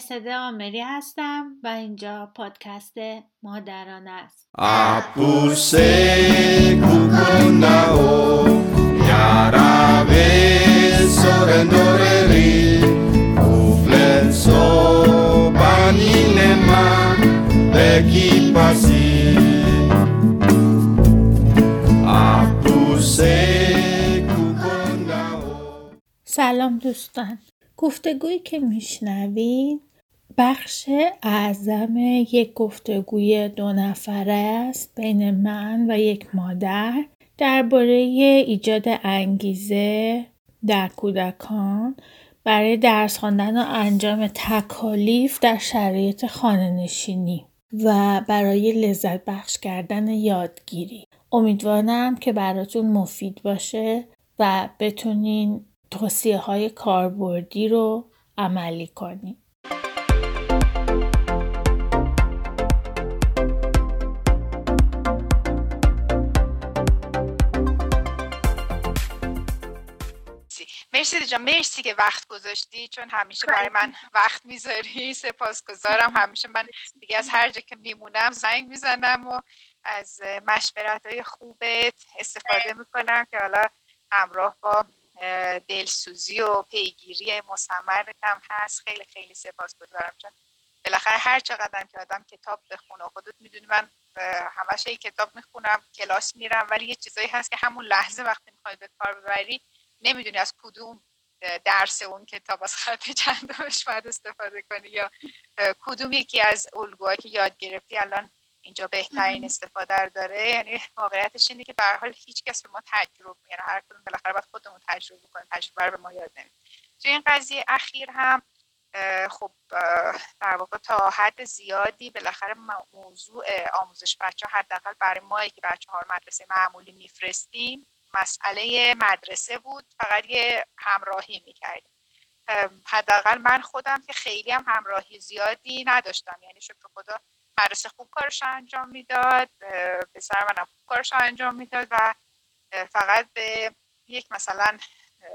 مرسده آمری هستم و اینجا پادکست مادران است. سلام دوستان. گفتگویی که میشنوید بخش اعظم یک گفتگوی دو نفره است بین من و یک مادر درباره ایجاد انگیزه در کودکان برای درس خواندن و انجام تکالیف در شرایط خانه نشینی و برای لذت بخش کردن یادگیری. امیدوارم که براتون مفید باشه و بتونین توصیه های کاربردی رو عملی کنین. مرسی جان مرسی که وقت گذاشتی چون همیشه برای من وقت می‌ذاری سپاسگزارم. همیشه من دیگه از هر جا که میمونم زنگ می‌زنم و از مشورت های خوبت استفاده می‌کنم که حالا همراه با دلسوزی و پیگیری مستمر هم هست. خیلی خیلی سپاسگزارم چون بالاخره هر چقدر که آدم کتاب بخونه خودت می‌دونی من همش کتاب می‌خونم کلاس میرم ولی یه چیزایی هست که همون لحظه وقتی می‌خوای به کار ببری نمی‌دونی از کدوم درس اون کتاب از خط چندمش باید استفاده کنی یا کدوم یکی از الگوهایی که یاد گرفتی الان اینجا بهترین استفاده رو داره؟ یعنی واقعیتش اینه که به هر حال هیچ کس به ما تجربه میاره هر کدوم بالاخره باید خودمون تجربه کنیم تجربه رو به ما یاد نمید تو این قضیه اخیر هم خب در واقع تا حد زیادی بالاخره مو- موضوع آموزش بچه حداقل برای ما که بچه ها رو مدرسه معمولی میفرستیم مسئله مدرسه بود فقط یه همراهی می‌کردیم حداقل من خودم که خیلی هم همراهی زیادی نداشتم. یعنی شکر خدا مدرسه خوب کارش انجام می‌داد پسر منم خوب کارش انجام می‌داد و فقط به یک مثلا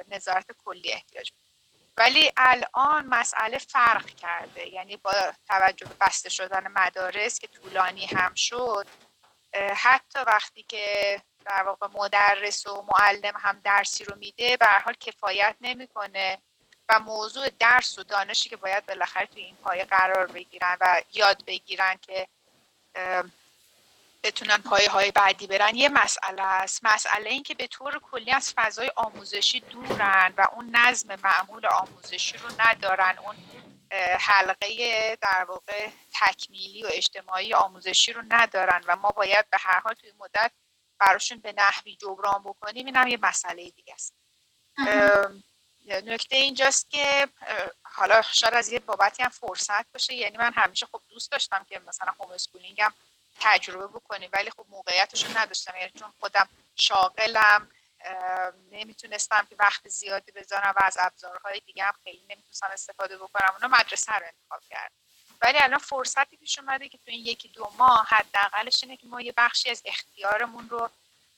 نظارت کلی احتیاج بود. ولی الان مسئله فرق کرده. یعنی با توجه به بسته شدن مدارس که طولانی هم شد حتی وقتی که در واقع مدرس و معلم هم درسی رو میده به حال کفایت نمی‌کنه و موضوع درس و دانشی که باید بالاخره توی این پایه قرار بگیرن و یاد بگیرن که بتونن پایه های بعدی برن یه مسئله است. مسئله این که به طور کلی از فضای آموزشی دورن و اون نظم معمول آموزشی رو ندارن اون حلقه در واقع تکمیلی و اجتماعی آموزشی رو ندارن و ما باید به هر حال توی مدت براشون به نحوی جبران بکنیم این هم یه مسئله دیگه است. نکته اینجاست که حالا شاید از یه بابتی هم فرصت باشه یعنی من همیشه خب دوست داشتم که مثلا هوم اسکولینگم تجربه بکنیم ولی خب موقعیتش رو نداشتم یعنی چون خودم شاغلم نمی‌تونستم که وقت زیادی بذارم و از ابزارهای دیگه هم خیلی نمی‌تونستم استفاده بکنم اونا مدرسه رو انتخاب کردم. ولی الان فرصتی پیش اومده که تو این یکی دو ماه حداقلش اینه که ما یه بخشی از اختیارمون رو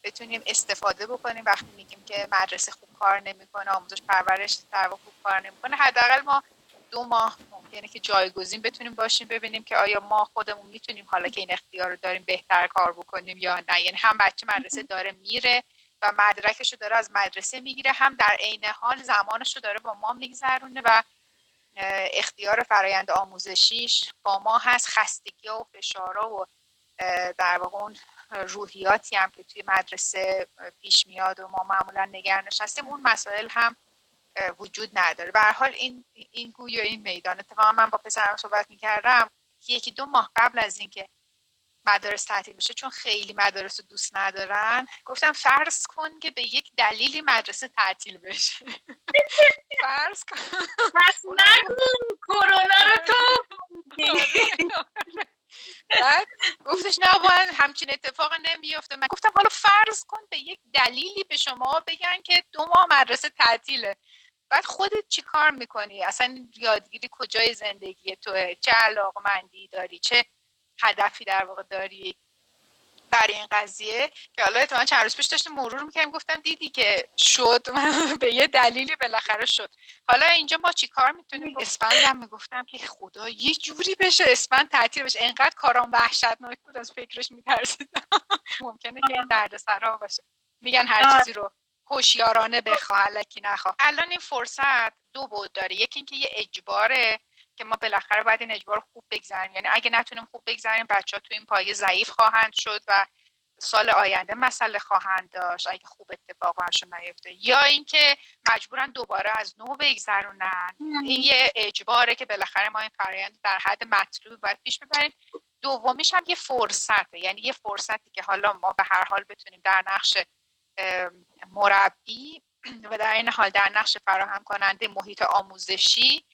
بتونیم استفاده بکنیم. وقتی میگیم که مدرسه خوب کار نمی‌کنه آموزش پرورش در خوب کار نمی‌کنه حداقل ما دو ماه ممکنه که جایگزین بتونیم باشیم ببینیم که آیا ما خودمون می‌تونیم حالا که این اختیار رو داریم بهتر کار بکنیم یا نه. یعنی هم بچه مدرسه داره میره و مدرکش رو داره از مدرسه می‌گیره هم در عین حال زمانش رو داره با ما میگذرونه و اختیار فرایند آموزشیش با ما هست. خستگی و فشارا و در واقع اون روحیاتی هم که توی مدرسه پیش میاد و ما معمولا نگرانش هستیم اون مسائل هم وجود نداره. به حال این این گوی این میدان اتفاقا من با پسرم صحبت می‌کردم یکی دو ماه قبل از اینکه مدارس تعطیل بشه چون خیلی مدارس رو دوست ندارن. گفتم فرض کن که به یک دلیلی مدرسه تعطیل بشه. فرض کن. پس کرونا رو تو. بعد گفتش نه باید همچین اتفاق نمیفته من گفتم حالا فرض کن به یک دلیلی به شما بگن که دو ماه مدرسه تعطیله. بعد خودت چی کار می‌کنی؟ اصلا یادگیری کجای زندگی توه؟ چه علاقمندی داری؟ چه هدفی در واقع داری برای این قضیه. که حالا اتفاقا چند روز پیش داشتم مرور می‌کردم گفتم دیدی که شد. به یه دلیلی بالاخره شد. حالا اینجا ما چی کار می‌تونیم؟ اسفند هم می‌گفتم که خدا یه جوری بشه اسفند تعطیل بشه. انقدر کارام وحشتناک بود از فکرش میترسیدم. ممکنه که این دردسرا باشه. میگن هر چیزی رو هوشیارانه بخواه الکی نخواه الان این فرصت دو بود داره. یکی اینکه یه اجباره که ما بالاخره باید این اجبار خوب بگذاریم. یعنی اگه نتونیم خوب بگذاریم بچه ها تو این پایه ضعیف خواهند شد و سال آینده مسئله خواهند داشت. اگه خوب اتفاق برشون نیفته. یا اینکه مجبورن دوباره از نو بگذرونن. این یه اجباره که بالاخره ما این فرایند در حد مطلوب باید پیش ببریم. دومیش هم یه فرصته. یعنی یه فرصتی که حالا ما به هر حال بتونیم در نقش مربی و در این حال در نقش فراهم کننده محیط آموزشی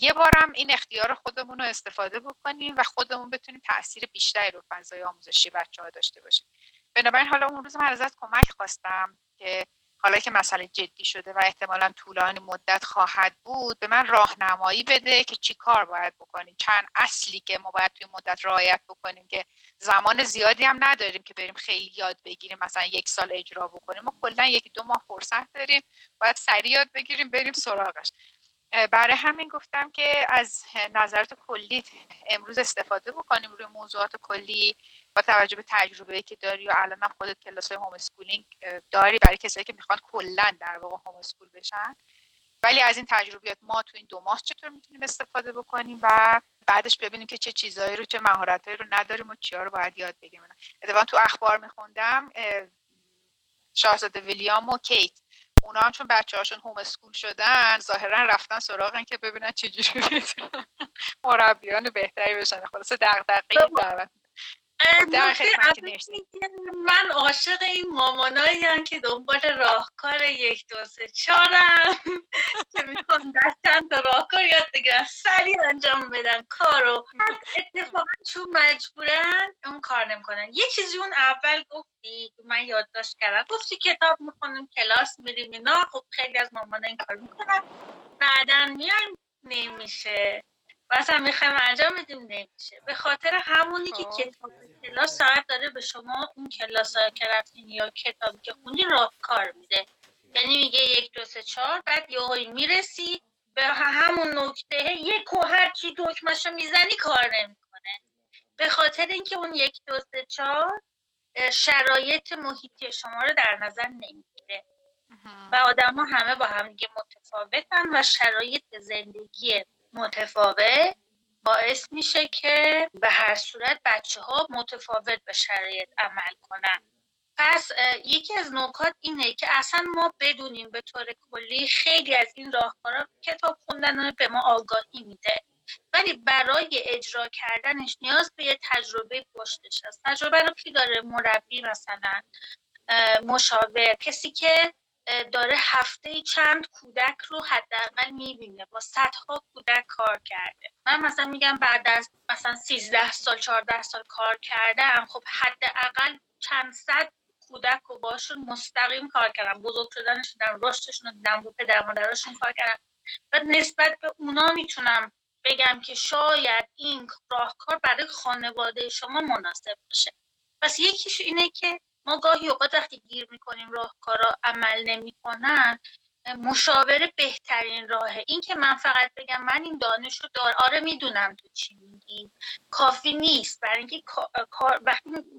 یه بارم این اختیار خودمون رو استفاده بکنیم و خودمون بتونیم تاثیر بیشتری رو فضای آموزشی بچه ها داشته باشیم. بنابراین حالا اون روز من ازت کمک خواستم که حالا که مسئله جدی شده و احتمالا طولانی مدت خواهد بود به من راهنمایی بده که چی کار باید بکنیم. چند اصلی که ما باید توی مدت رعایت بکنیم که زمان زیادی هم نداریم که بریم خیلی یاد بگیریم مثلا یک سال اجرا بکنیم. ما کلا یکی دو ماه فرصت داریم باید سریع یاد بگیریم بریم سراغش. برای همین گفتم که از نظرات کلی امروز استفاده بکنیم روی موضوعات کلی با توجه به تجربه که داری و الان هم خودت کلاس های homeschooling داری برای کسایی که می‌خوان کلا در واقع homeschool بشن. ولی از این تجربیات ما تو این دو ماه چطور می‌تونیم استفاده بکنیم و بعدش ببینیم که چه چیزهایی رو چه مهارتهایی رو نداریم و چیا رو باید یاد بگیریم. اتفاقا تو اخبار میخوندم شاهزاده ویلیام و کیت. اونا هم چون بچه هاشون homeschool شدن ظاهرا رفتن سراغ که ببینن چجوری مربیان بهتری بشن. خلاصه دغدغه دعوت. من عاشق این مامانایی هم که دنبال راهکار یک دو سه چارم که می‌خوام در چند تا راهکار یاد سریع انجام بدن کارو. اتفاقا چون مجبورن اون کار نمی‌کنن. یه چیزی اون اول گفتی من یادداشت کردم. گفتی کتاب می‌خونیم کلاس میریم اینا. خب خیلی از مامان این کار می‌کنن. بعدا میایم نمیشه. مثلا می‌خوایم انجام بدیم نمیشه. به خاطر همونی که خب. کتاب کلاس ساعت داره به شما اون کلاس ها که رفتین یا کتابی که خوندی راه کار میده. یعنی میگه یک دو سه چهار بعد یه می‌رسی به همون نکته یک و هرچی دکمشو می‌زنی کار نمی‌کنه. به خاطر اینکه اون یک دو سه چهار شرایط محیطی شما رو در نظر نمی‌گیره. و آدم ها همه با هم دیگه متفاوتن و شرایط زندگی متفاوت باعث میشه که به هر صورت بچه ها متفاوت به شرایط عمل کنن. پس یکی از نکات اینه که اصلا ما بدونیم به طور کلی خیلی از این راهکارا کتاب خوندن به ما آگاهی میده. ولی برای اجرا کردنش نیاز به یه تجربه پشتش هست تجربه رو کی داره؟ مربی مثلا مشاور کسی که داره هفته چند کودک رو حداقل می‌بینه با صدها کودک کار کرده. من مثلا میگم بعد از مثلا 13 سال 14 سال کار کردم خب حداقل چند صد کودک رو باشون مستقیم کار کردم. بزرگ شدنش دیدم رشدشون رو دیدم رو پدر مادرشون کار کردم. و نسبت به اونا می‌تونم بگم که شاید این راهکار برای خانواده شما مناسب باشه. پس یکیش اینه که ما گاهی اوقات وقتی گیر می‌کنیم راهکارا عمل نمی‌کنن مشاوره بهترین راهه. این که من فقط بگم من این دانش رو دار آره می‌دونم تو چی میگی. کافی نیست. برای اینکه کار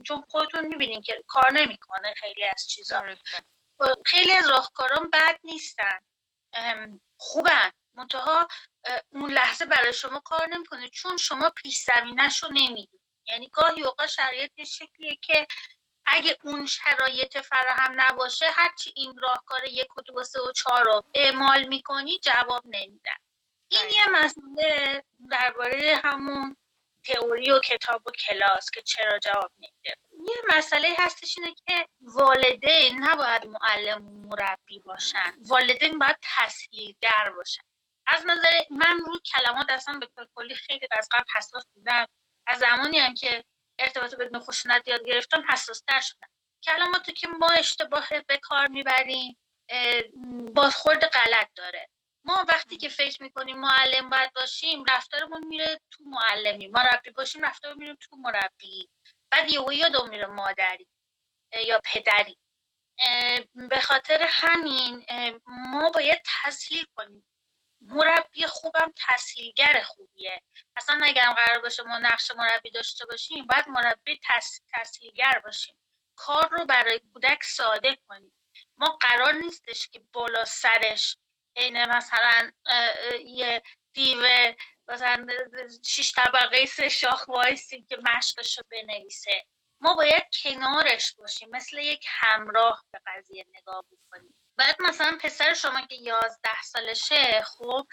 چون خودتون می‌بینین که کار نمی‌کنه خیلی از چیزا. خیلی از راهکاران بد نیستن. خوبن. منتها اون لحظه برای شما کار نمی‌کنه چون شما پیش زمینش رو نمی‌دید یعنی گاهی اوقات شرایط شکلیه که اگه اون شرایط فراهم نباشه هرچی این راهکار یک و دو سه و چهار رو اعمال می‌کنی جواب نمیدن. این یه مسئله درباره همون تئوری و کتاب و کلاس که چرا جواب نمیده. یه مسئله هستش اینه که والدین نباید معلم و مربی باشن. والدین باید در باشن. از نظر من روی کلمات اصلا به کلی خیلی از قبل حساس بودم. از زمانی هم که ارتباط بدون خشونت یاد گرفتم حساس تر شدم. کلماتی که ما اشتباه به کار می‌بریم بازخورد غلط داره. ما وقتی که فکر می‌کنیم معلم باید باشیم رفتارمون میره تو معلمی. مربی باشیم رفتارمون میره تو مربی. بعد یهو یادم میره مادری یا پدری. به خاطر همین ما باید تسهیل کنیم. مربی خوبم تسهیلگر خوبیه. اصلا نگم قرار باشه ما نقش مربی داشته باشیم باید مربی تسهیلگر باشیم. کار رو برای کودک ساده کنیم. ما قرار نیستش که بالا سرش عین مثلا یه دیو مثلا شیش طبقه سه شاخ وایسیم که مشقش رو بنویسه. ما باید کنارش باشیم مثل یک همراه به قضیه نگاه بکنیم. بعد مثلا پسر شما که یازده سالشه خب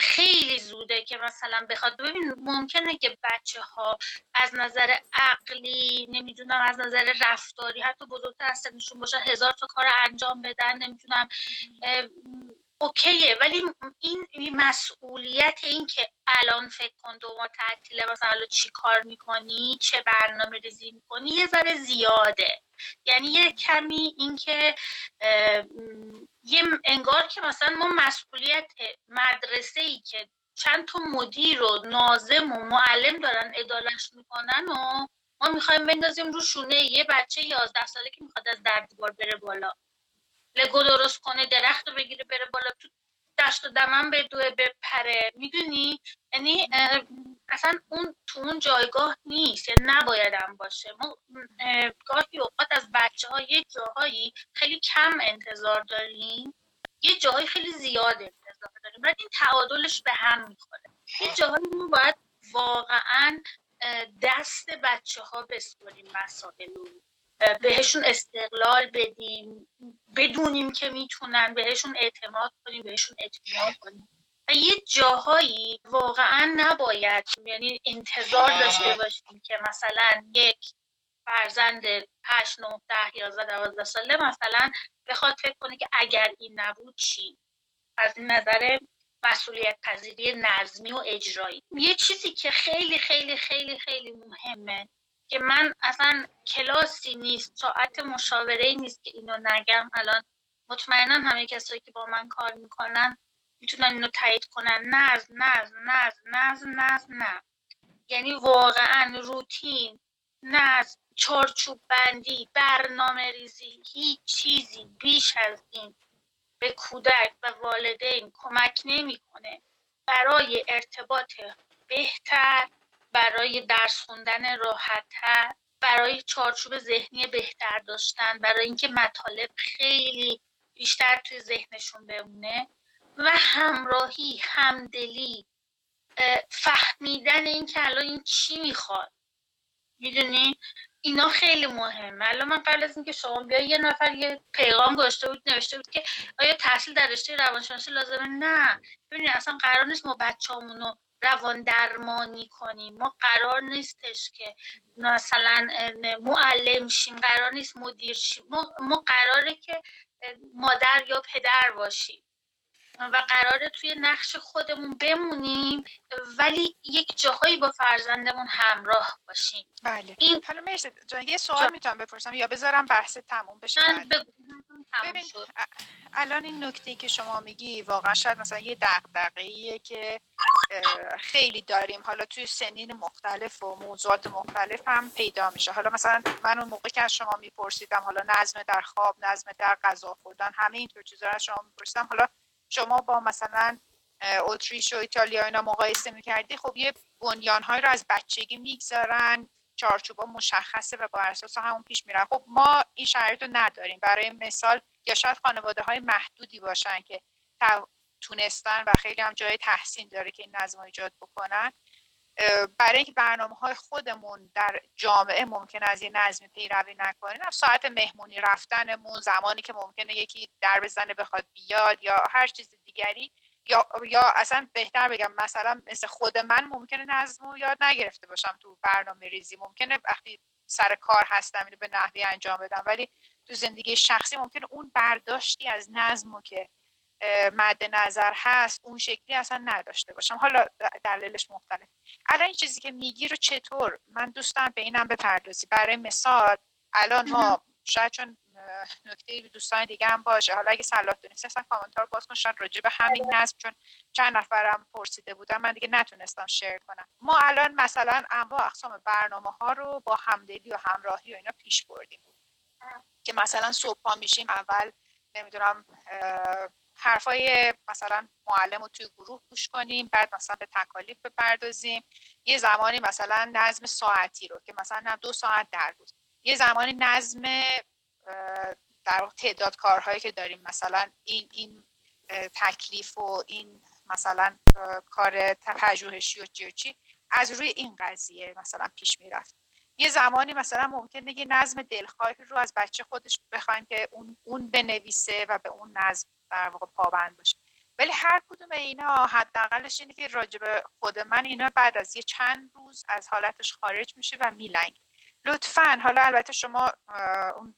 خیلی زوده که مثلا بخواد. ببین ممکنه که بچه ها از نظر عقلی نمی‌دونم از نظر رفتاری حتی بزرگتر از سنشون باشه هزار تا کار انجام بدن نمی‌دونم اوکیه. ولی این مسئولیت این که الان فکر کن دو ماه تعطیله مثلا چی کار می‌کنی چه برنامه ریزی می‌کنی یه ذره زیاده. یعنی یه کمی اینکه یه انگار که مثلا ما مسئولیت مدرسه ای که چند تا مدیر و نازم و معلم دارن ادالش می‌کنن و ما می‌خوایم بندازیم رو شونه یه بچه یازده ساله که می‌خواد از در دیوار بره بالا. لگو درست کنه درخت رو بگیره بره بالا تو دشت و دمن بدوه بپره می‌دونی؟ یعنی اصلا اون تو اون جایگاه نیست. یعنی نباید هم باشه. ما گاهی اوقات از بچه ها یه جاهایی خیلی کم انتظار داریم. یه جاهایی خیلی زیاد انتظار داریم. بعد این تعادلش به هم می‌خوره. یه جاهایی ما باید واقعا دست بچه ها بسپریم مسائل بهشون استقلال بدیم بدونیم که می‌تونن بهشون اعتماد کنیم بهشون اطمینان کنیم. و یه جاهایی واقعا نباید یعنی انتظار داشته باشیم که مثلا یک فرزند 8 9 10 11 12 ساله مثلا بخواد فکر کنه که اگر این نبود چی؟ از این نظر مسئولیت پذیری نظمی و اجرایی. یه چیزی که خیلی خیلی خیلی خیلی مهمه که من اصلا کلاسی نیست ساعت مشاوره نیست که اینو نگم الان. مطمئنا همه کسایی که با من کار می‌کنن می‌تونن اینو تایید کنن. نظم نظم نظم نظم نظم نه یعنی واقعا روتین نظم چارچوب بندی برنامه ریزی هیچ چیزی بیش از این به کودک و والدین کمک نمی‌کنه. برای ارتباط بهتر برای درس خوندن راحتتر برای چارچوب ذهنی بهتر داشتن برای اینکه مطالب خیلی بیشتر توی ذهنشون بمونه و همراهی همدلی فهمیدن این که الان این چی می‌خواد. می‌دونی؟ اینا خیلی مهمه. الان من قبل از اینکه شما بیا یه نفر یه پیغام گذاشته بود نوشته بود که آیا تحصیل در رشته روانشناسی لازمه؟ نه. ببینید اصلا قرار نیست ما بچه‌مون روان درمانی کنیم. ما قرار نیستش که مثلا معلم شیم قرار نیست مدیر شیم. ما, ما قراره که مادر یا پدر باشیم. و قراره توی نقش خودمون بمونیم ولی یک جاهایی با فرزندمون همراه باشیم. بله. این حالا مرسی. یه سوال می‌تونم بپرسم؟ یا بذارم بحث تموم بشه؟ ببین الان این نکته که شما میگی واقعا شاید مثلا یه دغدغه‌ایه که خیلی داریم. حالا توی سنین مختلف و موضوعات مختلف هم پیدا میشه. حالا مثلا من اون موقع که از شما میپرسیدم حالا نظم در خواب نظم در غذا خوردن همه اینطور چیزا رو از شما میپرسیدم. حالا شما با مثلا اتریش و ایتالیا اینا مقایسه می‌کردی خب یه بنیانهایی رو از بچگی می‌گذارن. چارچوبا مشخصه و با اساس همون پیش میرن. خب ما این شرایط رو نداریم. برای مثال یا شاید خانواده های محدودی باشن که تونستن و خیلی هم جای تحسین داره که این نظم ایجاد بکنن. برای اینکه برنامه های خودمون در جامعه ممکن از یه نظمی پیروی نکنیم ساعت مهمونی رفتنمون زمانی که ممکنه یکی در بزنه بخواد بیاد یا هر چیز دیگری یا یا اصلا بهتر بگم مثلا مثل خود من ممکنه نظم رو یاد نگرفته باشم تو برنامه ریزی. ممکنه وقتی سر کار هستم اینو به نحوی انجام بدم ولی تو زندگی شخصی ممکنه اون برداشتی از نظم که مد نظر هست اون شکلی اصلا نداشته باشم. حالا دلیلش مختلف. الان این چیزی که میگی رو چطور؟ من دوستم به اینم بپردازی. برای مثال الان ما شاید چون نکته دوستان دیگه هم باشه. حالا اگه صلاح دونست اصلا کامنتار باز کن راجع به همین نظم چون چند نفرم پرسیده بودم من دیگه نتونستم شیر کنم. ما الان مثلا انواع اقسام برنامه ها رو با همدلی و همراهی و اینا پیش بردیم. که مثلا صبح پا میشیم اول نمی‌دونم حرفای مثلا معلم رو توی گروه گوش کنیم بعد مثلا به تکالیف بپردازیم. یه زمانی مثلا نظم ساعتی رو که مثلا دو ساعت در روز. یه زمانی نظم در تعداد کارهایی که داریم مثلا این این تکلیف و این مثلا کار پژوهشی و چی از روی این قضیه مثلا پیش می‌رفت. یه زمانی مثلا ممکنه یه نظم دلخواهی رو از بچه خودش بخوایم که اون اون بنویسه و به اون نظم در واقع پابند باشه. ولی هر کدوم اینا حداقلش اینه که راجب خود من اینا بعد از یه چند روز از حالتش خارج میشه و میلنگ لطفا. حالا البته شما اون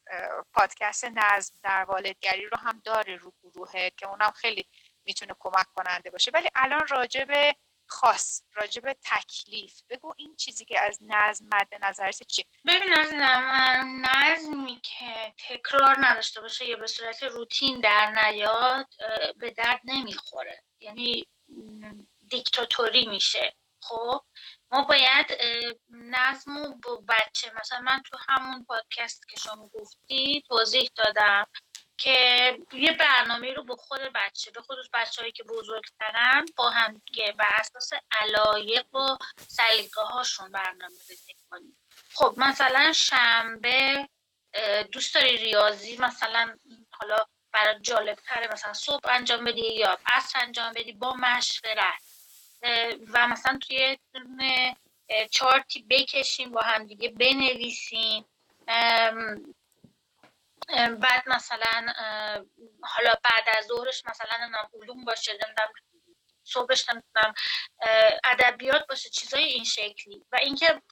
پادکست نظم در والدگری رو هم داره رو گروهه که اونم خیلی می‌تونه کمک کننده باشه. ولی الان راجب خاص راجب تکلیف. بگو این چیزی که از نظم مد نظرت چیه؟ ببین از نظمی که تکرار نداشته باشه یا به صورت روتین در نیاد به درد نمی‌خوره. یعنی دیکتاتوری میشه. خب؟ ما باید نظم و بچه مثلا من تو همون پادکست که شما گفتی توضیح دادم که یه برنامه رو به خود بچه به خودش بچه هایی که بزرگترن با هم دیگه بر اساس علایق و سلیقه هاشون برنامه ریزی کنیم. خب مثلا شنبه دوست داری ریاضی مثلا حالا برای جالب تره مثلا صبح انجام بدی یا عصر انجام بدی با مشورت. و مثلا توی چارتی بکشیم با هم دیگه بنویسیم. بعد مثلا حالا بعد از ظهرش مثلا نمی‌دونم علوم باشه نمی‌دونم صبحش نمی‌دونم ادبیات باشه چیزای این شکلی. و اینکه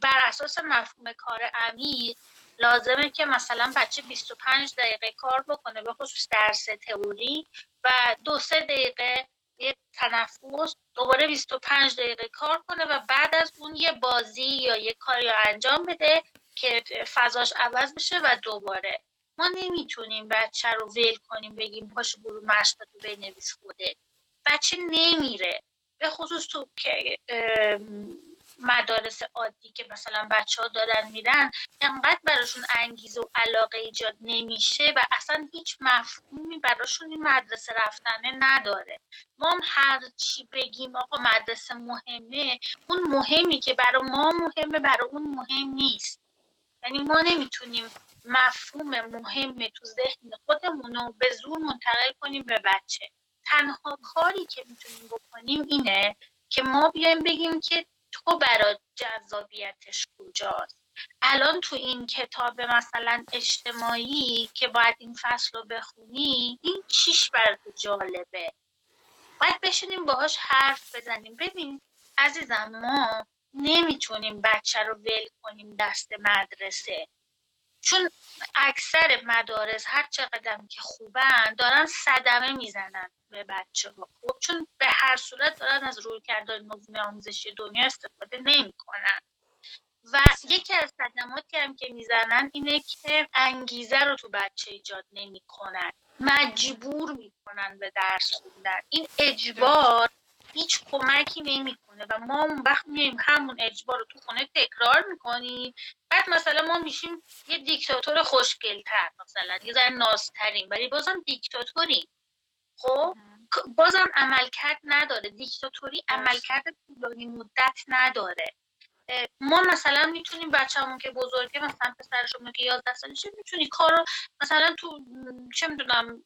بر اساس مفهوم کار عمیق لازمه که مثلا بچه 25 دقیقه کار بکنه به خصوص درس تئوری و دو سه دقیقه یه تنفس دوباره 25 دقیقه کار کنه و بعد از اون یه بازی یا یه کاری انجام بده که فضاش عوض بشه و دوباره. ما نمی‌تونیم بچه رو ول کنیم بگیم پاشو برو مشقتو بنویس خوده بچه نمیره. به خصوص تو که مدارس عادی که مثلا بچه ها دارن میرن انقدر براشون انگیزه و علاقه ایجاد نمیشه و اصلا هیچ مفهومی براشون این مدرسه رفتنه نداره. ما هم هر چی بگیم آقا مدرسه مهمه اون مهمی که برای ما مهمه برای اون مهم نیست. یعنی ما نمی‌تونیم مفهوم مهم تو ذهن خودمون رو به زور منتقل کنیم به بچه. تنها کاری که می‌تونیم بکنیم اینه که ما بیایم بگیم که تو برای جذابیتش کجاست؟ الان تو این کتاب مثلا اجتماعی که باید این فصل رو بخونی این چیش بر جالبه؟ باید بشینیم باهاش حرف بزنیم. ببین عزیزم ما نمی‌تونیم بچه رو ول کنیم دست مدرسه. چون اکثر مدارس هر چقدر که خوبن دارن صدمه می‌زنن به بچه ها خب چون به هر صورت دارن از روی کردن نظم آموزشی دنیا استفاده نمی‌کنن. و یکی از صدماتی هم که می‌زنن اینه که انگیزه رو تو بچه ایجاد نمی‌کنن. مجبور می‌کنن به درس خوندن. این اجبار هیچ کمکی نمی‌کنه و ما اون وقت میایم همون اجبار رو تو خونه تکرار می‌کنیم. بعد مثلا ما میشیم یه دیکتاتور خوشگلتر مثلا یه ذره نازترین ولی بازم دیکتاتوری. خب؟ بازم عملکرد نداره. دیکتاتوری عملکرد طولانی مدت نداره. ما مثلا می‌تونیم بچه‌مون که بزرگه مثلا پسرشون که 11 سالشه می‌تونی کارو مثلا تو چه می‌دونم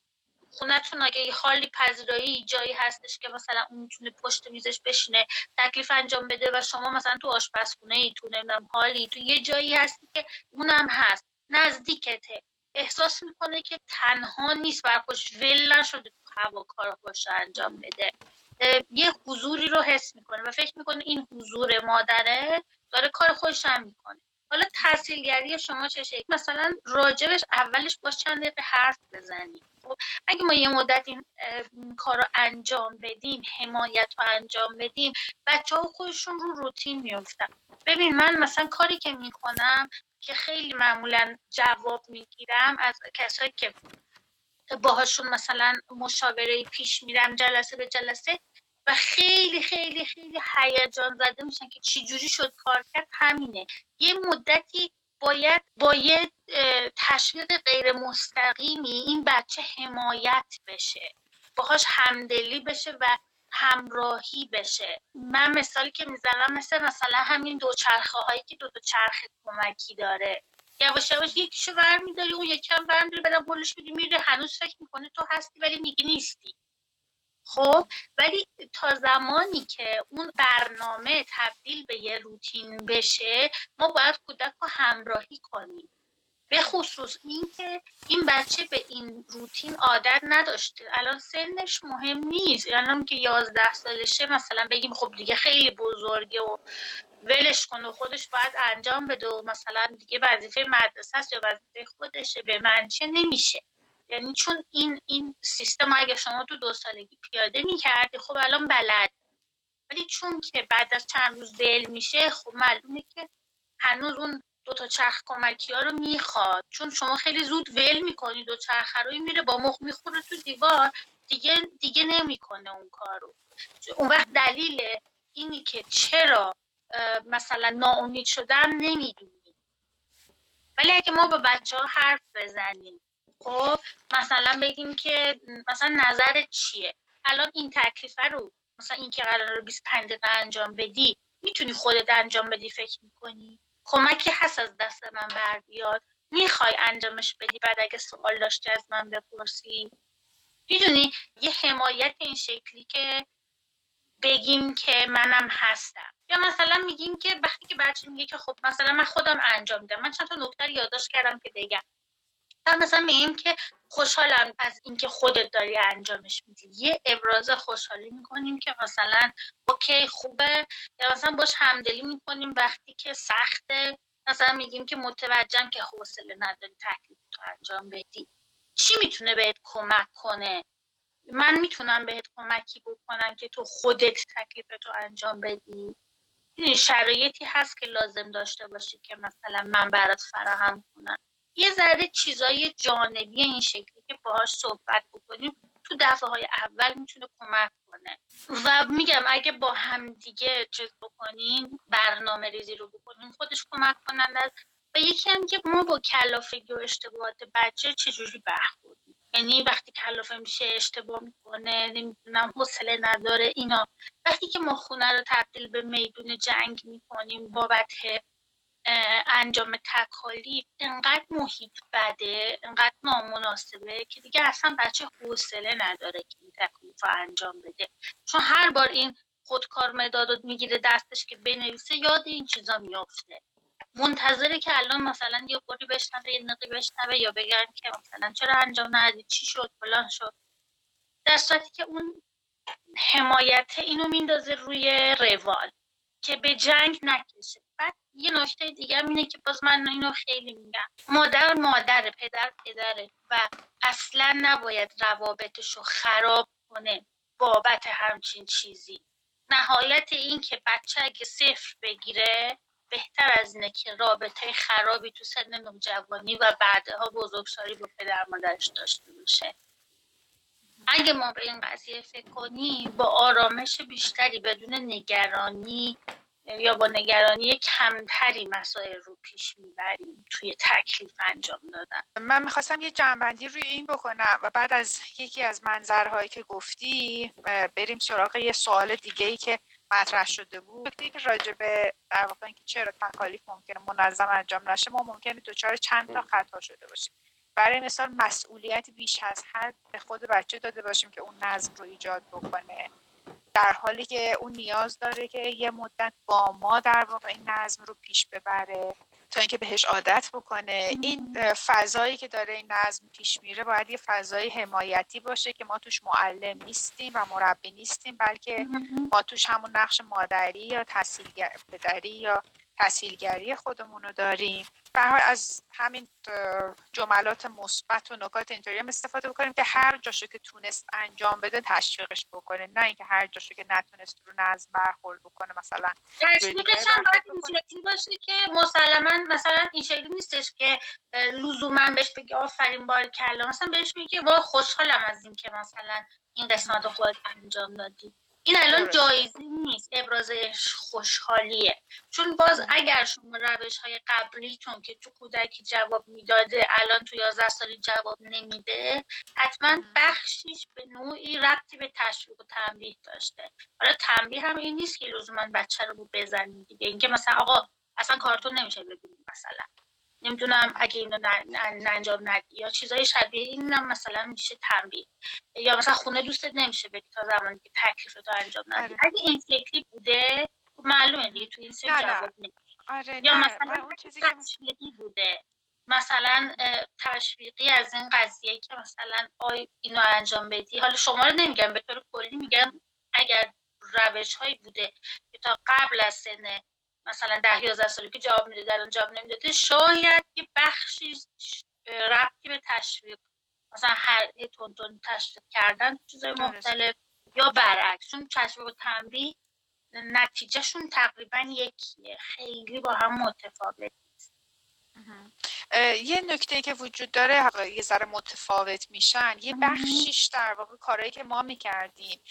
خونتون اگه حالی پذیرایی جایی هستش که مثلا اون می‌تونه پشت میزش بشینه تکلیف انجام بده و شما مثلا تو آشپزخونه ای تو نمی‌دونم حالی تو یه جایی هستی که اونم هست نزدیکته. احساس می‌کنه که تنها نیست و خوش ول نشده تو هوا کار خوش انجام بده. یه حضوری رو حس می‌کنه و فکر می‌کنه این حضور مادره داره کار خوش هم می‌کنه. حالا تحصیلگری شما چه شکل؟ مثلا راجبش اولش باش چند دقیقه حرف بزنیم. خب اگه ما یه مدت این کار رو انجام بدیم حمایت رو انجام بدیم بچه ها خودشون رو روتین میفتن ببین من مثلا کاری که می‌کنم که خیلی معمولا جواب می‌گیرم از کسایی که باهاشون مثلا مشاوره پیش میرم جلسه به جلسه و خیلی خیلی خیلی هیجان زده میشن که چی جوری شد کار کرد همینه. یه مدتی باید با یه تشویق غیر مستقیمی این بچه حمایت بشه. باهاش همدلی بشه و همراهی بشه. من مثالی که می‌زنم مثل مثلا همین دو چرخه هایی که دو تا چرخ کمکی داره. یواش یواش یکیشو برمیداری اون یکی هم برمیداری بعدم بلش میدی میره هنوز فکر می‌کنه تو هستی ولی میگی نیستی. خب ولی تا زمانی که اون برنامه تبدیل به یه روتین بشه ما باید کودک رو همراهی کنیم. به خصوص اینکه این بچه به این روتین عادت نداشته. الان سنش مهم نیست. الان که یازده سالشه مثلا بگیم خب دیگه خیلی بزرگه و ولش کن و خودش باید انجام بده و مثلا دیگه وظیفه مدرسه است یا وظیفه خودشه به منچه نمیشه. یعنی چون این این سیستم اگه شما تو دو سالگی پیاده می‌کردی خب الان بلد. ولی چون که بعد از چند روز دل میشه خب معلومه که هنوز اون دو تا چرخ کمکی ها رو می‌خواد. چون شما خیلی زود ول می‌کنید دو چرخ رو میره با مخ می‌خوره تو دیوار دیگه دیگه نمی‌کنه اون کارو اون وقت دلیل اینی که چرا مثلا ناامید شدم نمی‌دونیم ولی اگه ما با بچه ها حرف بزنیم خب مثلا بگیم که مثلا نظر چیه؟ الان این تکلیفه رو مثلا این که قرار رو 25 دقیقه انجام بدی می‌تونی خودت انجام بدی فکر می‌کنی؟ کمکی هست از دست من بر بیاد. می‌خوای انجامش بدی؟ بعد اگه سوال داشتی از من بپرسی. می‌دونی؟ یه حمایت این شکلی که بگیم که منم هستم. یا مثلا میگیم که وقتی که بچه میگه که خب مثلا من خودم انجام میدم. من چند تا نکته یادداشت کردم که بگم. مثلا میگیم که خوشحالم از اینکه خودت داری انجامش میدی. یه ابراز خوشحالی می‌کنیم که مثلا اوکی خوبه. یا مثلا باش همدلی می‌کنیم وقتی که سخته. مثلا میگیم که متوجهم که حوصله نداری تکلیف تو انجام بدی. چی می‌تونه بهت کمک کنه؟ من می‌تونم بهت کمکی بکنم که تو خودت تکلیف تو انجام بدی؟ این شرایطی هست که لازم داشته باشی که مثلا من برات فراهم کنم. یه ذره چیزای جانبی این شکلی که باهاش صحبت بکنیم تو دفعه های اول می‌تونه کمک کنه. و میگم اگه با هم دیگه چیز بکنین برنامه ریزی رو بکنین خودش کمک کنند و یکی هم که ما با کلافگی و اشتباهات بچه چجوری برخوردیم؟ یعنی وقتی کلافه میشه اشتباه می‌کنه نمی‌دونم حوصله نداره اینا. وقتی که ما خونه رو تبدیل به میدون جنگ می‌کنیم بابت انجام تکالیف انقدر محیط بده انقدر نامناسبه که دیگه اصلا بچه حوصله نداره که این تکالیف رو انجام بده. چون هر بار این خودکار مداد می‌گیره دستش که بنویسه یاد این چیزا میافته. منتظره که الان مثلا یه قولی بشنوه یه نقی بشنوه یا بگن که مثلا چرا انجام ندی چی شد فلان شد. در صورتی که اون حمایت اینو میندازه روی روال که به جنگ نکشه. بعد یه نکته دیگه اینه که باز من اینو خیلی میگم. مادر مادر پدر پدره و اصلا نباید روابطش رو خراب کنه بابت همچین چیزی. نهایت این که بچه اگه صفر بگیره بهتر از اینه که رابطه خرابی تو سن نوجوانی و بعدها بزرگسالی با پدر مادرش داشته باشه. اگه ما به این قضیه فکر کنیم با آرامش بیشتری بدون نگرانی یا با نگرانی کمتری مسائل رو پیش می‌بریم توی تکلیف انجام دادن. من می‌خواستم یه جنبندی روی این بکنم و بعد از یکی از منظرهایی که گفتی بریم سراغ یه سوال دیگه ای که مطرح شده بود. که راجع به در واقع اینکه چرا تکالیف ممکنه منظم انجام نشه ما ممکنه دچار چند تا خطا شده باشیم. برای مثال مسئولیت بیش از حد به خود بچه داده باشیم که اون نظم رو ایجاد بکنه. در حالی که اون نیاز داره که یه مدت با ما در واقع این نظم رو پیش ببره تا اینکه بهش عادت بکنه. این فضایی که داره این نظم پیش میره باید یه فضای حمایتی باشه که ما توش معلم نیستیم و مربی نیستیم بلکه ما توش همون نقش مادری یا تحصیلگر پدری یا تحصیلگری خودمون رو داریم. به از همین جملات مثبت و نکات اینطوری هم استفاده بکنیم که هر جاشو که تونست انجام بده تشویقش بکنه. نه اینکه هر جاشو که نتونست رو نظم برخورد بکنه مثلا تشویقش هم باید این باشه که مسلما مثلا این شکلی نیستش که لزوما بهش بگی آفرین بار کلا. مثلا بهش میگه وا خوشحالم از این که مثلا این قسمت رو خودت انجام دادی. این الان. جایزی نیست ابراز خوشحالیه. چون باز اگر شما روش های قبلیتون که تو کودکی جواب می‌داده الان تو 11 سالی جواب نمیده حتما بخشیش به نوعی ربطی به تشویق و تنبیه داشته. حالا تنبیه هم این نیست که لزوما بچه رو بزنید دیگه. اینکه مثلا آقا اصلا کارتون نمیشه ببینید مثلا. نمی‌دونم اگه اینو انجام ندی یا چیزای شبیه این هم مثلا میشه تنبیه. یا مثلا خونه دوستت نمیشه بری تا زمانی که تکلیف تو انجام ندی. آره. اگه این شکلی بوده خب معلومه دیگه تو این سری. جواب آره یا مثلا اون چیزی که بوده. مثلا تشویقی از این قضیه که مثلا آی اینو انجام بدی. حالا شما رو نمیگم به طور کلی میگم اگر روش هایی بوده که تا قبل از سن مثلا ده یازده سالی که جواب میده الان جواب نمی‌داده شاید یه بخشی ربطی به تشویق مثلا هر یه تون تشویق کردن تو چیزای. مختلف یا برعکس چون تشویق و تنبیه نتیجهشون تقریبا یکیه. خیلی با هم متفاوت یه نکته که وجود داره یه ذره متفاوت میشن یه بخشیش در واقع کارهایی که ما می‌کردیم.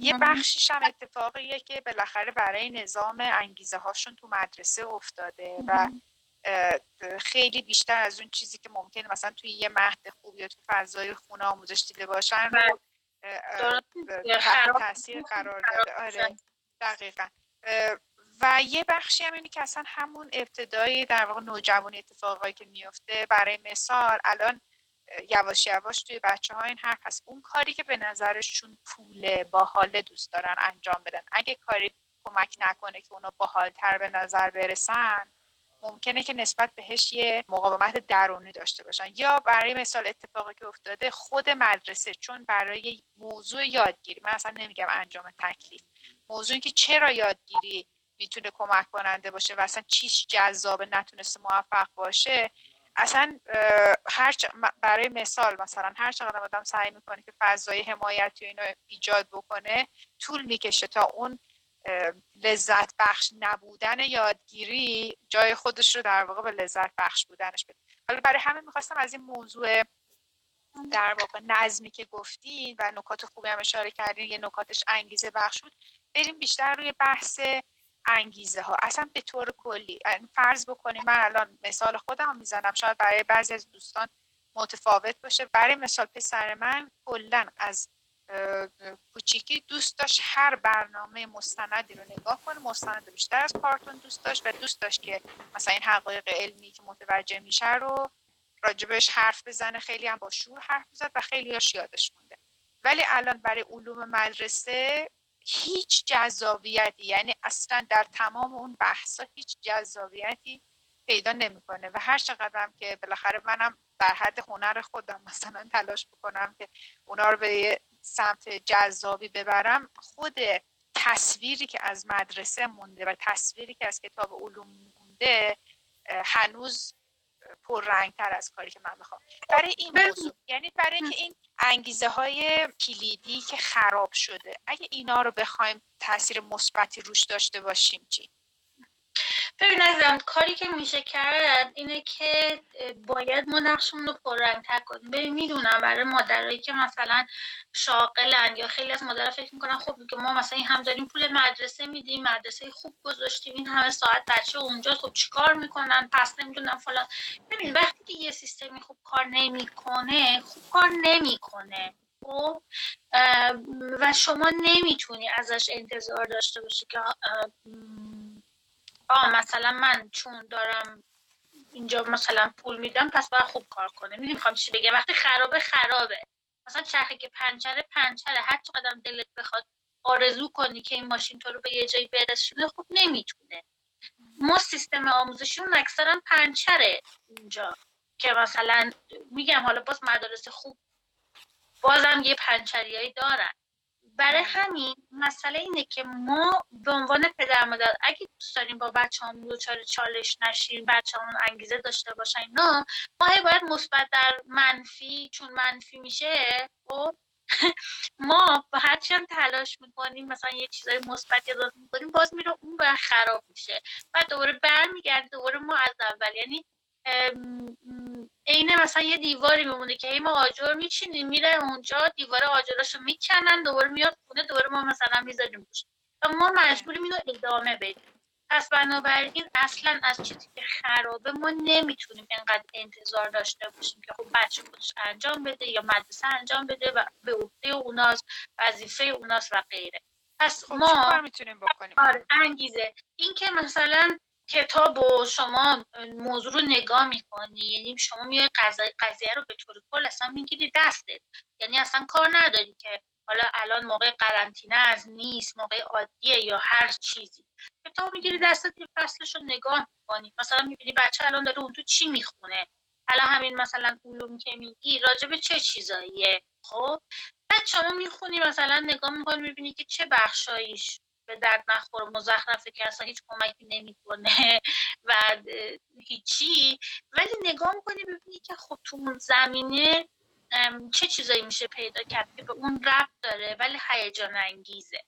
یه بخشیش هم اتفاقیه که بالاخره برای نظام انگیزه هاشون تو مدرسه افتاده و خیلی بیشتر از اون چیزی که ممکنه مثلا توی یه مهد خوب یا توی فضای خونه آموزش دیده باشن رو خراب تاثیر قرار داده. آره. دقیقا. و یه بخشی هم اینه که اصلا همون ابتدای در واقع نوجوانی اتفاقایی که میفته برای مثال الان یواش یواش توی بچه ها این حرف هست. اون کاری که به نظرشون پوله باحاله دوست دارن انجام بدن. اگه کاری کمک نکنه که اونا باحالتر به نظر برسن ممکنه که نسبت بهش یه مقاومت درونی داشته باشن. یا برای مثال اتفاقی که افتاده خود مدرسه چون برای موضوع یادگیری من اصلا نمیگم انجام تکلیف. موضوعی که چرا یادگیری می‌تونه کمک کننده باشه و اصلا چیش جذاب نتونسته موفق باشه اصلا هر برای مثال مثلا هر چقدر آدم سعی می‌کنه که فضای حمایتی اینو ایجاد بکنه طول می‌کشه تا اون لذت بخش نبودن یادگیری جای خودش رو در واقع به لذت بخش بودنش بده. حالا برای همه می‌خواستم از این موضوع در واقع نظمی که گفتین و نکات خوبی هم اشاره کردین یه نکاتش انگیزه بخش بود. بریم بیشتر روی بحث انگیزه ها اصلا به طور کلی. فرض بکنیم من الان مثال خودم می‌زنم. شاید برای بعضی از دوستان متفاوت باشه. برای مثال پسر من کلا از کوچیکی دوست داشت هر برنامه مستندی رو نگاه کنه. مستند بیشتر از کارتون دوست داشت و دوست داشت که مثلا این حقایق علمی که متوجه میشه رو راجبش حرف بزنه. خیلی هم با شور حرف زد و خیلی یادش مونده. ولی الان برای علوم مدرسه هیچ جذابیتی یعنی اصلا در تمام اون بحثا هیچ جذابیتی پیدا نمی‌کنه. و هر چقدرم که بالاخره منم در حد هنر خودم مثلا تلاش بکنم که اونا رو به سمت جذابی ببرم خود تصویری که از مدرسه مونده و تصویری که از کتاب علوم مونده هنوز پررنگتر از کاری که من می‌خوام. برای این ببین. موضوع یعنی برای اینکه این انگیزه های کلیدی که خراب شده اگه اینا رو بخوایم تاثیر مثبتی روش داشته باشیم چی؟ ببین عزیزم کاری که میشه کرد اینه که باید ما نقشمون رو پررنگتر کنیم. ببین می‌دونم برای مادرایی که مثلا شاغلن یا خیلی از مادرها فکر می‌کنن خب که ما مثلا این هم داریم پول مدرسه میدیم مدرسه خوب گذاشتیم این همه ساعت بچه اونجا خب چیکار می‌کنن؟ پس نمی‌دونم فلان. ببین وقتی که یه سیستمی خوب کار نمی‌کنه خوب کار نمی‌کنه. خب و شما نمی‌تونی ازش انتظار داشته باشی که آه مثلا من چون دارم اینجا مثلا پول میدم پس باید خوب کار کنه. می‌دونی می‌خوام چی بگم؟ وقتی خرابه خرابه. مثلا چرخه که پنچره پنچره. هر چقدر دلت بخواد آرزو کنی که این ماشین تو رو به یه جایی برسونه خوب نمی‌تونه. ما سیستم آموزشیمون اکثرا پنچره اینجا. که مثلا میگم حالا باز مدارس خوب بازم یه پنچریایی دارن. برای همین مسئله اینه که ما به عنوان پدر مادر اگه دوست داریم با بچه همون دوچار چالش نشیم بچه انگیزه داشته باشن اینا ما باید مثبت در منفی چون منفی میشه خب؟ ما با هر چند تلاش می‌کنیم مثلا یه چیزای مثبت اضافه می‌کنیم باز میره اون باید خراب میشه بعد دوباره برمیگرده دوباره ما از اول یعنی عین مثلا یه دیواری میمونه که ما آجر میچینیم میره اونجا دیوار آجراشو می‌کنن دوباره میاد خونه دوباره ما مثلا می‌ذاریم و ما مجبوریم اینو ادامه بدیم. پس بنابراین اصلا از چیزی که خرابه ما نمی‌تونیم اینقدر انتظار داشته باشیم که خب بچه خودش انجام بده یا مدرسه انجام بده و به عهده اوناست وظیفه اوناست و غیره. پس خب ما می‌تونیم بکنیم؟ آره انگیزه. این که مثلا کتاب و شما موضوع رو نگاه می‌کنی یعنی شما میای قضیه رو به طور کل اصلا می‌گیری دستت. یعنی اصلا کار نداری که حالا الان موقع قرنطینه از نیست موقع عادیه یا هر چیزی. کتاب می‌گیری دستت یه فصلش رو نگاه می‌کنی. مثلا می‌بینی بچه الان داره اون تو چی می‌خونه. الان همین مثلا علوم که میگی راجع چه چیزاییه؟ خب؟ بعد شما می‌خونی مثلا نگاه می‌کنی می‌بینی که چه بخشاییش به درد نخور مزخرفه که اصلا هیچ کمکی نمی‌کنه و هیچی. ولی نگاه می‌کنی ببینی که خب تو اون زمینه چه چیزایی میشه پیدا کرد که به اون ربط داره ولی هیجان انگیزه.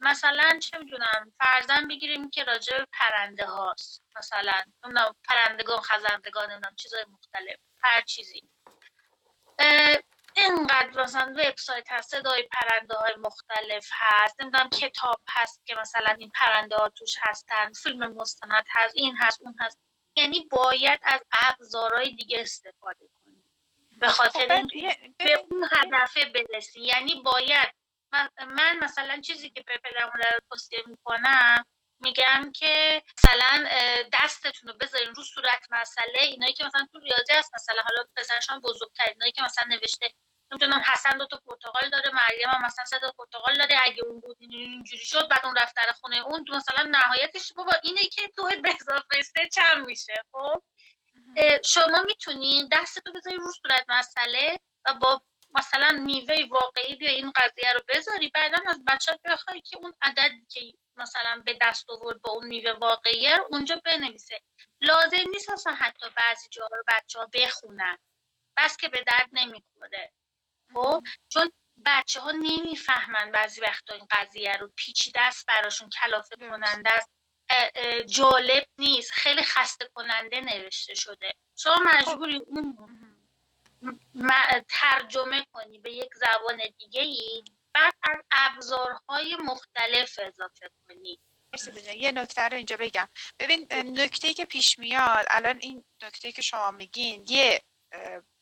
مثلا چه می‌دونم فرزن بگیریم که راجع به پرنده هاست. مثلا پرندگان خزندگان نمی‌دونم چیزای مختلف هر چیزی. اینقدر مثلا وبسایت هست صدای پرنده های مختلف هست نمی‌دونم کتاب هست که مثلا این پرنده ها توش هستن فیلم مستند هست این هست اون هست. یعنی باید از ابزارهای دیگه استفاده کنی. به خاطر خب، به اون هدفه برسی. یعنی باید من مثلا چیزی که به پدرم در توصیه می‌کنم میگم که مثلا دستتون رو بذارین رو صورت مسئله اینایی که مثلا تو ریاضی هست مثلا حالا پسرشان بزرگتر اینایی که مثلا نوشته نمی‌دونم حسن دو تا پرتغال داره مریم هم مثلا سه تا پرتغال داره اگه اون بود اینجوری شد بعد اون رفت در خونه اون تو مثلا نهایتش بابا اینه که دو به اضافه سه چند میشه خب؟ شما می‌تونید دستتو بذاری رو صورت مسئله و با مثلا میوه واقعی بیا این قضیه رو بذاری بعدا از بچه بخوای که اون عددی که مثلا به دست آورد با اون میوه واقعی رو اونجا بنویسه. لازم نیست اصلا حتی بعضی جاها رو بچه ها بخونن. بس که به درد نمی‌خوره. خب؟ چون بچه ها نمی‌فهمن بعضی وقتا این قضیه رو. پیچیده است براشون کلافه کننده است. جالب نیست. خیلی خسته کننده نوشته شده. شما خب. مجبوری اون ترجمه کنی به یک زبان دیگه ای بعد از ابزارهای مختلف اضافه کنی. یه نکته رو اینجا بگم. ببین نکته که پیش میاد الان این نکته که شما میگین یه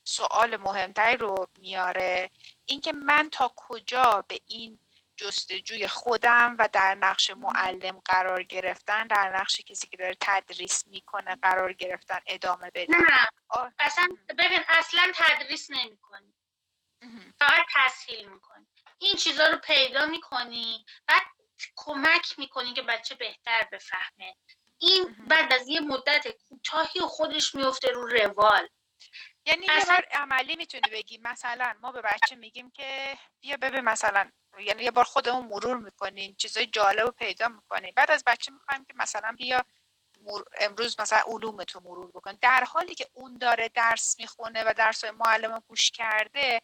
سوال مهمتری رو میاره. اینکه من تا کجا به این جستجوی خودم و در نقش معلم قرار گرفتن در نقش کسی که داره تدریس می‌کنه قرار گرفتن ادامه بدم نه اصلا ببین اصلا تدریس نمی‌کنی. فقط تسهیل می‌کنی. این چیزا رو پیدا می‌کنی بعد کمک می‌کنی که بچه بهتر بفهمه. این بعد از یه مدت کوتاهی خودش میفته رو روال. یعنی یه بار عملی می‌تونی بگی مثلا ما به بچه میگیم که بیا ببین مثلا یعنی یه بار خودمون مرور می‌کنیم چیزای جالب رو پیدا می‌کنیم. بعد از بچه می‌خوایم که مثلا بیا امروز مثلا علوم تو مرور بکن. در حالی که اون داره درس می‌خونه و درس معلم گوش کرده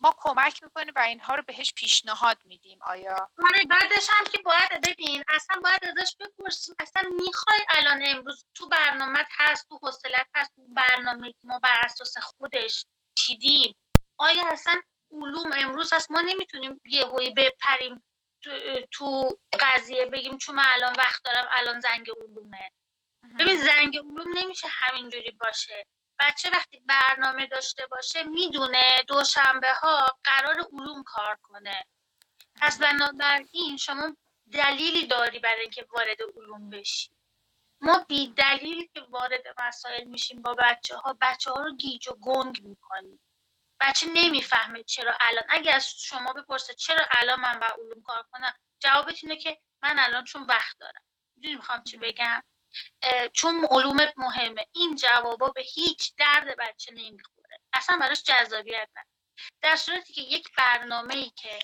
ما کمک می‌کنیم و اینها رو بهش پیشنهاد میدیم. آیا؟ آره بعدش هم که باید ببین اصلا باید ازش بپرسیم. اصلا می‌خوای الان امروز تو برنامه هست تو حوصلت هست تو برنامه ما بر اساس خودش چیدیم آیا اصلا علوم امروز هست. ما نمی‌تونیم یه هایی بپریم تو قضیه بگیم چون من الان وقت دارم الان زنگ علومه. ببین زنگ علوم نمیشه همینجوری باشه. بچه وقتی برنامه داشته باشه می‌دونه دوشنبه ها قرار علوم کار کنه. پس بنابراین شما دلیلی داری برای اینکه وارد علوم بشی. ما بی دلیل که وارد مسائل میشیم با بچه ها بچه ها رو گیج و گنگ می‌کنیم. بچه نمی‌فهمه چرا الان. اگه از شما بپرسه چرا الان من با علوم کار کنم جوابت اینه که من الان چون وقت دارم. می‌دونی می‌خوام چی بگم؟ چون علومت مهمه. این جوابا به هیچ درد بچه نمی‌خوره. اصلا براش جذابیت نداره. در صورتی که یک برنامه ای که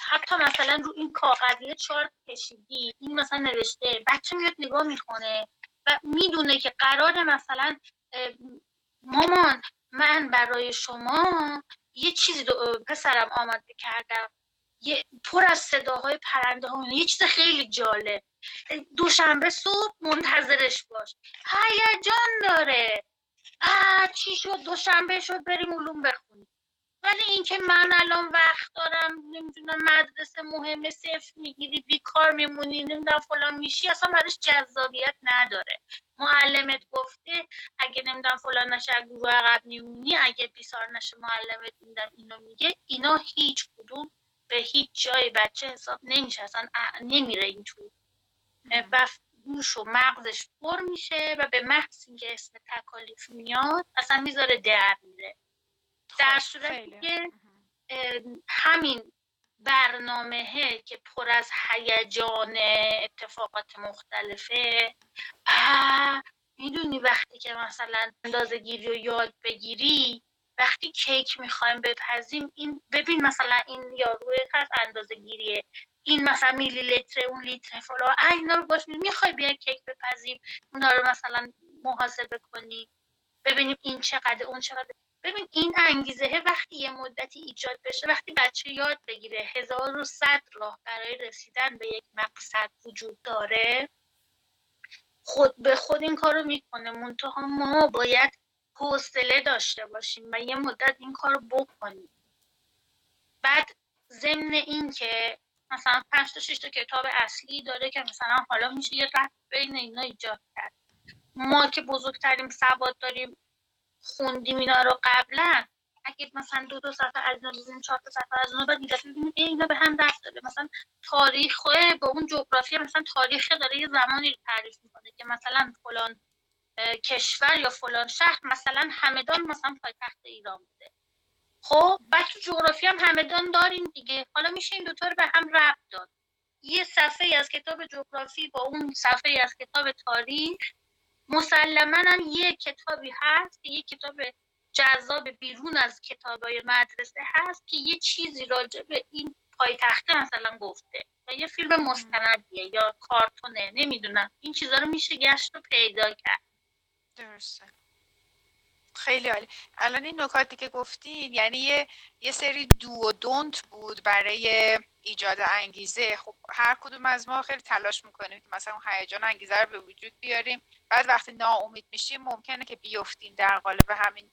حتی مثلا رو این کاغذی چارت کشیدی این مثلا نوشته بچه میاد نگاه می‌کنه و می‌دونه که قرار مثلا مامان من برای شما یه چیزی پسرم آماده کردم. یه پر از صداهای پرنده ها یه چیز خیلی جالب. دوشنبه صبح منتظرش باش. هیجان داره. آه چی شد؟ دوشنبه شد بریم علوم بخونیم. ولی اینکه من الان وقت دارم نمی‌دونم مدرسه مهمه صفر می‌گیری بیکار میمونی نمی‌دونم فلان میشی اصلا برش جذابیت نداره. معلمت گفته اگه نمی‌دونم فلان نشه گروه عقب میمونی اگه بیسار نشه معلمت میدم اینو میگه. اینا هیچ کدوم به هیچ جای بچه حساب نمیشه اصلا نمیره این تو و گوش و مغزش پر میشه و به محض اینکه اسم تکالیف میاد اصلا می‌ذاره در میره. در خب، صورتی که همین برنامه که پر از هیجان اتفاقات مختلفه. می‌دونی وقتی که مثلا اندازه گیری رو یاد بگیری وقتی کیک می‌خوایم بپزیم این ببین مثلا این یارو از اندازه گیریه این مثلا میلی لیتر اون لیتر فلا اینا رو باش می‌خوای بیا کیک بپزیم اونا رو مثلا محاسبه کنی. ببینیم این چقدر اون چقدر. ببین این انگیزه وقتی یه مدتی ایجاد بشه وقتی بچه یاد بگیره هزار و صد راه برای رسیدن به یک مقصد وجود داره خود به خود این کارو می‌کنه. منتها ما باید حوصله داشته باشیم و یه مدت این کارو بکنیم. بعد ضمن این که مثلا پنج تا شش تا کتاب اصلی داره که مثلا حالا میشه یه رفت بین اینا ایجاد کرد. ما که بزرگترین سواد داریم خوندیم اینا رو قبلا. اگه مثلا دو دو صفحه از اینا بزنیم چهار تا صفحه از اینا بعد ببینیم اینا به هم دست داده. مثلا تاریخ با اون جغرافی مثلا تاریخ داره یه زمانی رو تعریف می‌کنه که مثلا فلان کشور یا فلان شهر مثلا همدان مثلا پایتخت ایران بوده. خب بعد تو جغرافی هم همدان داریم دیگه. حالا میشه این دوتا رو به هم ربط داد. یه صفحه از کتاب جغرافی با اون صفحه از کتاب تاریخ مسلما یه کتابی هست که یه کتاب جذاب بیرون از کتابای مدرسه هست که یه چیزی راجع به این پایتخته مثلا گفته یا یه فیلم مستندیه یا کارتونه نمی‌دونم. این چیزها رو میشه گشت و پیدا کرد. درسته. خیلی عالی. الان این نکاتی که گفتین یعنی یه, یه سری دو و دونت بود برای ایجاد انگیزه. خب هر کدوم از ما خیلی تلاش می‌کنیم که مثلا هیجان انگیزه رو به وجود بیاریم. بعد وقتی ناامید میشیم ممکنه که بیفتیم در قالب همین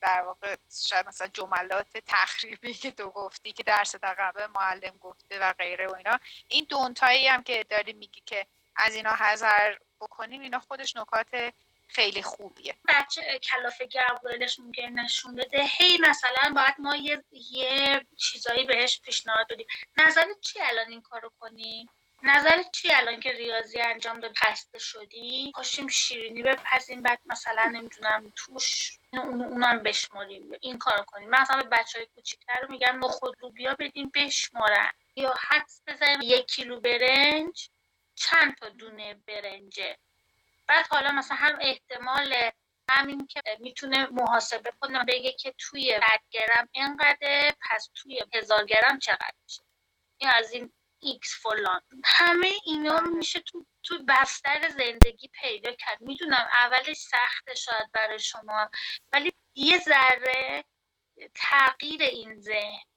در واقع شاید مثلا جملات تخریبی که تو گفتی که درس قبل معلم گفته و غیره و اینا. این دونتایی هم که داری میگی که از اینا حذر بکنیم اینا خودش نکات خیلی خوبیه. بچه کلافگی اولش ممکن نشون بده. هی مثلا باید ما یه, یه چیزایی بهش پیشنهاد بدیم. نظرت چی الان این کارو کنیم نظرت چی الان که ریاضی انجام داد خسته شدی؟ پاشیم شیرینی بپزیم بعد مثلا نمی‌دونم توش اون اونم بشماریم این کار کنیم. مثلا به بچه های کوچیکتر رو میگم خود رو بیا بدیم بشمارن یا حدس بزنیم یک کیلو برنج چند تا دونه برنجه. بعد حالا مثلا هم احتمال همین که می‌تونه محاسبه کنه بگه که توی 100 گرم اینقدر پس توی هزار گرم چقدر میشه؟ این از این X فلان. همه اینا رو میشه تو تو بستر زندگی پیدا کرد. می‌دونم اولش سخته شاید برای شما ولی یه ذره تغییر این ذهن.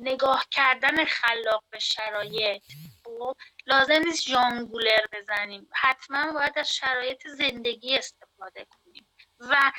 نگاه کردن خلاق به شرایط. خب لازم نیست ژانگولر بزنیم. حتما باید از شرایط زندگی استفاده کنیم. و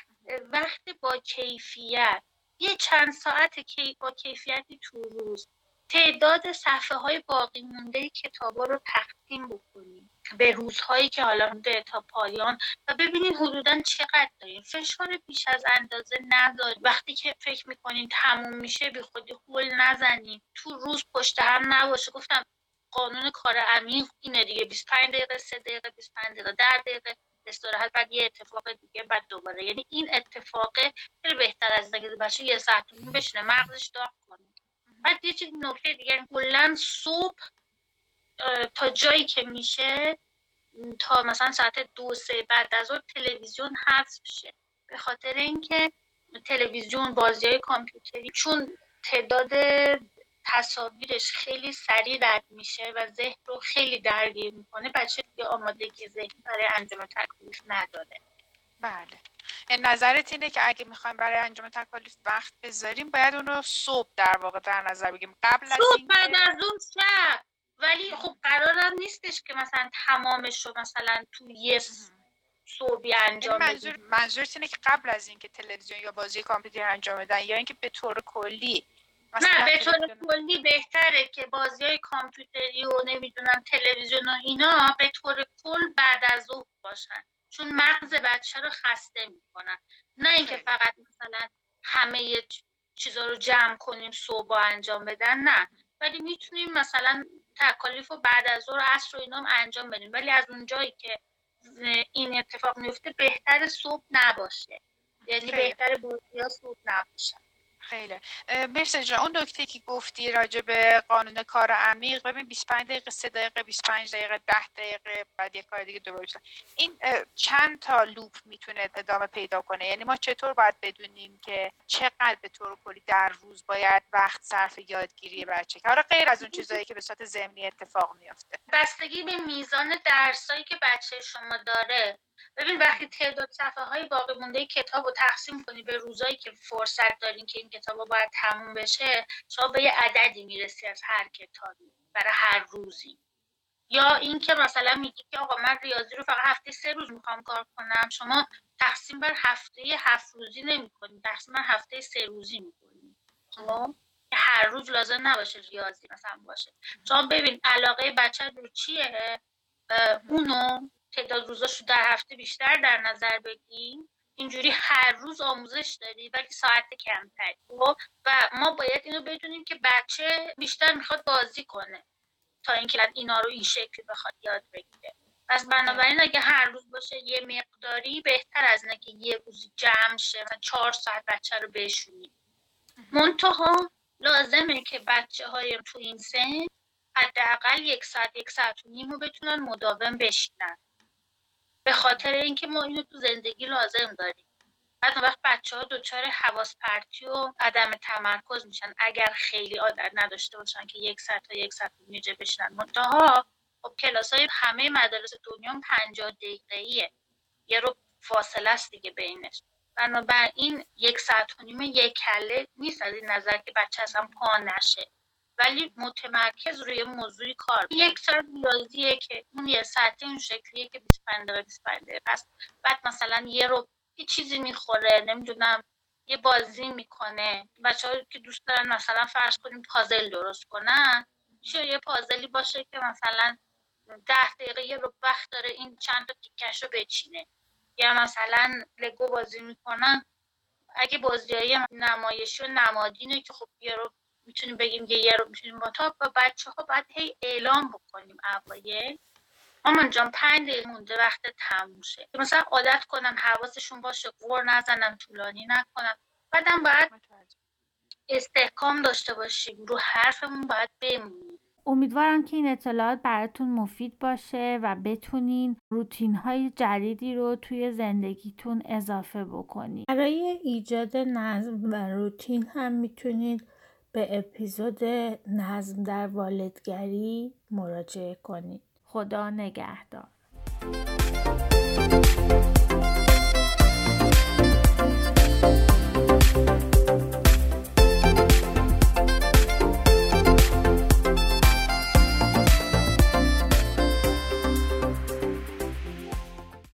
وقت با کیفیت. یه چند ساعت با کیفیتی تو روز. تعداد صفحه های باقی مونده کتابا رو تقسیم بکنیم. به روزهایی که حالا مونده تا پایان و ببینید حدودا چقدر داریم فشار بیش از اندازه نداریم وقتی که فکر می‌کنین تموم میشه بی خودی هول نزنیم تو روز پشت هم نباشه. گفتم قانون کار عمیق اینه دیگه. 25 دقیقه 3 دقیقه 25 دقیقه 10 دقیقه استراحت بعد یه اتفاق دیگه بعد دوباره. یعنی این اتفاق خیلی بهتر از اینکه بچه یه ساعت بشینه مغزش داغ کنه. بعد یه چیز نکته دیگه کلا صبح تا جایی که میشه تا مثلا ساعت دو سه بعد از اون تلویزیون حذف شه. به خاطر اینکه تلویزیون بازی های کامپیوتری چون تعداد تصاویرش خیلی سریع رد میشه و ذهن رو خیلی درگیر می‌کنه بچه دیگه آمادگی ذهن برای انجام تکلیف نداره. بله. نظرت اینه که اگه می‌خوایم برای انجام تکالیف وقت بذاریم باید اون رو صبح در واقع در نظر بگیم قبل از صبح بعد از اون شب. ولی خب قرارم نیستش که مثلا تمامش رو مثلا تو یه صوبی انجام یعنی منظور منظورت اینه که قبل از اینکه تلویزیون یا بازی کامپیوتر انجام بدن یا اینکه به طور کلی نه به طور کلی بهتره که بازی های کامپیوتری و نمی‌دونم تلویزیون و اینا به طور کل بعد از ظهر باشن. چون مغز بچه رو خسته می‌کنن. نه اینکه فقط مثلا همه چیزا رو جمع کنیم صبح انجام بدن نه. ولی می‌تونیم مثلا تکالیف رو بعد از ظهر عصر و اینا انجام بدیم. ولی از اونجایی که این اتفاق میفته بهتر صبح نباشه. یعنی بهتر بازی ها صبح نباشه. خیلی. مرسی جان اون نکته که گفتی راجع به قانون کار عمیق ببین 25 دقیقه 3 دقیقه 25 دقیقه 10 دقیقه بعد یک کار دیگه دوباره این چند تا لوپ می‌تونه ادامه پیدا کنه؟ یعنی ما چطور باید بدونیم که چقدر به طور کلی در روز باید وقت صرف یادگیری بچه که حالا غیر از اون چیزایی که به صورت ضمنی اتفاق میافته. بستگی به میزان درسایی که بچه شما داره ببین وقتی تعداد صفحه های باقی مونده کتاب رو تقسیم کنی به روزایی که فرصت دارین که این کتاب باید تموم بشه شما به یه عددی می‌رسی از هر کتابی برای هر روزی. یا اینکه مثلا میگی که آقا من ریاضی رو فقط هفته سه روز می‌خوام کار کنم شما تقسیم بر هفته هفت روزی نمی‌کنی تقسیم بر هفته سه روزی می‌کنی. خب؟ هر روز لازم نباشه ریاضی مثلا باشه. شما ببین علاقه بچه رو چیه؟ اونو تعداد روزاشو در هفته بیشتر در نظر بگیم اینجوری هر روز آموزش داری ولی ساعت کمتری. خب؟ و ما باید اینو بدونیم که بچه بیشتر می‌خواد بازی کنه تا اینکه اینا رو این شکلی بخواد یاد بگیره. پس بنابراین اگه هر روز باشه یه مقداری بهتر از اینه که یه روزی جمع شه و چهار ساعت بچه رو بشونی منتها لازمه که بچه های تو این سن حداقل یک ساعت یک ساعت و نیم رو بتونن مداوم بشینن. به خاطر اینکه ما اینو تو زندگی لازم داریم. بعد وقت بچه ها دچار حواس پرتی و عدم تمرکز میشن. اگر خیلی عادت نداشته باشن که یک ساعت تا یک ساعت میجه بشنن منتها خب کلاس های همه مدارس دنیا پنجاه دقیقه یه رو فاصله است دیگه بینش. بنابراین یک ساعت و نیم یک کله نیست از این نظر که بچه اصلا پا نشه. ولی متمرکز روی موضوعی کار یک ساعت ریاضیه که اون یه ساعتی اون شکلیه که 25 دقیقه 25 دقیقه پس بعد مثلا یه رو یه چیزی می‌خوره نمی‌دونم یه بازی می‌کنه. بچه که دوست دارن مثلا فرض کنیم پازل درست کنن چه یه پازلی باشه که مثلا ده دقیقه یه رو وقت داره این چند تا تیکش رو بچینه. یا مثلا لگو بازی می‌کنن. اگه بازی های نمایشی و نمادینه که خب یه رو می‌تونیم بگیم یه رو می‌تونیم با تا با بچه ها باید هی اعلام بکنیم اوایل. مامان جان پنج دقیقه مونده وقت تموم شه مثلا عادت کنن حواسشون باشه قور نزنن طولانی نکنن. بعدم باید استحکام داشته باشیم. رو حرفمون باید بمونیم. امیدوارم که این اطلاعات براتون مفید باشه و بتونین روتین های جدیدی رو توی زندگیتون اضافه بکنید. برای ایجاد نظم و روتین هم می‌تونید به اپیزود نظم در والدگری مراجعه کنید. خدا نگهدار.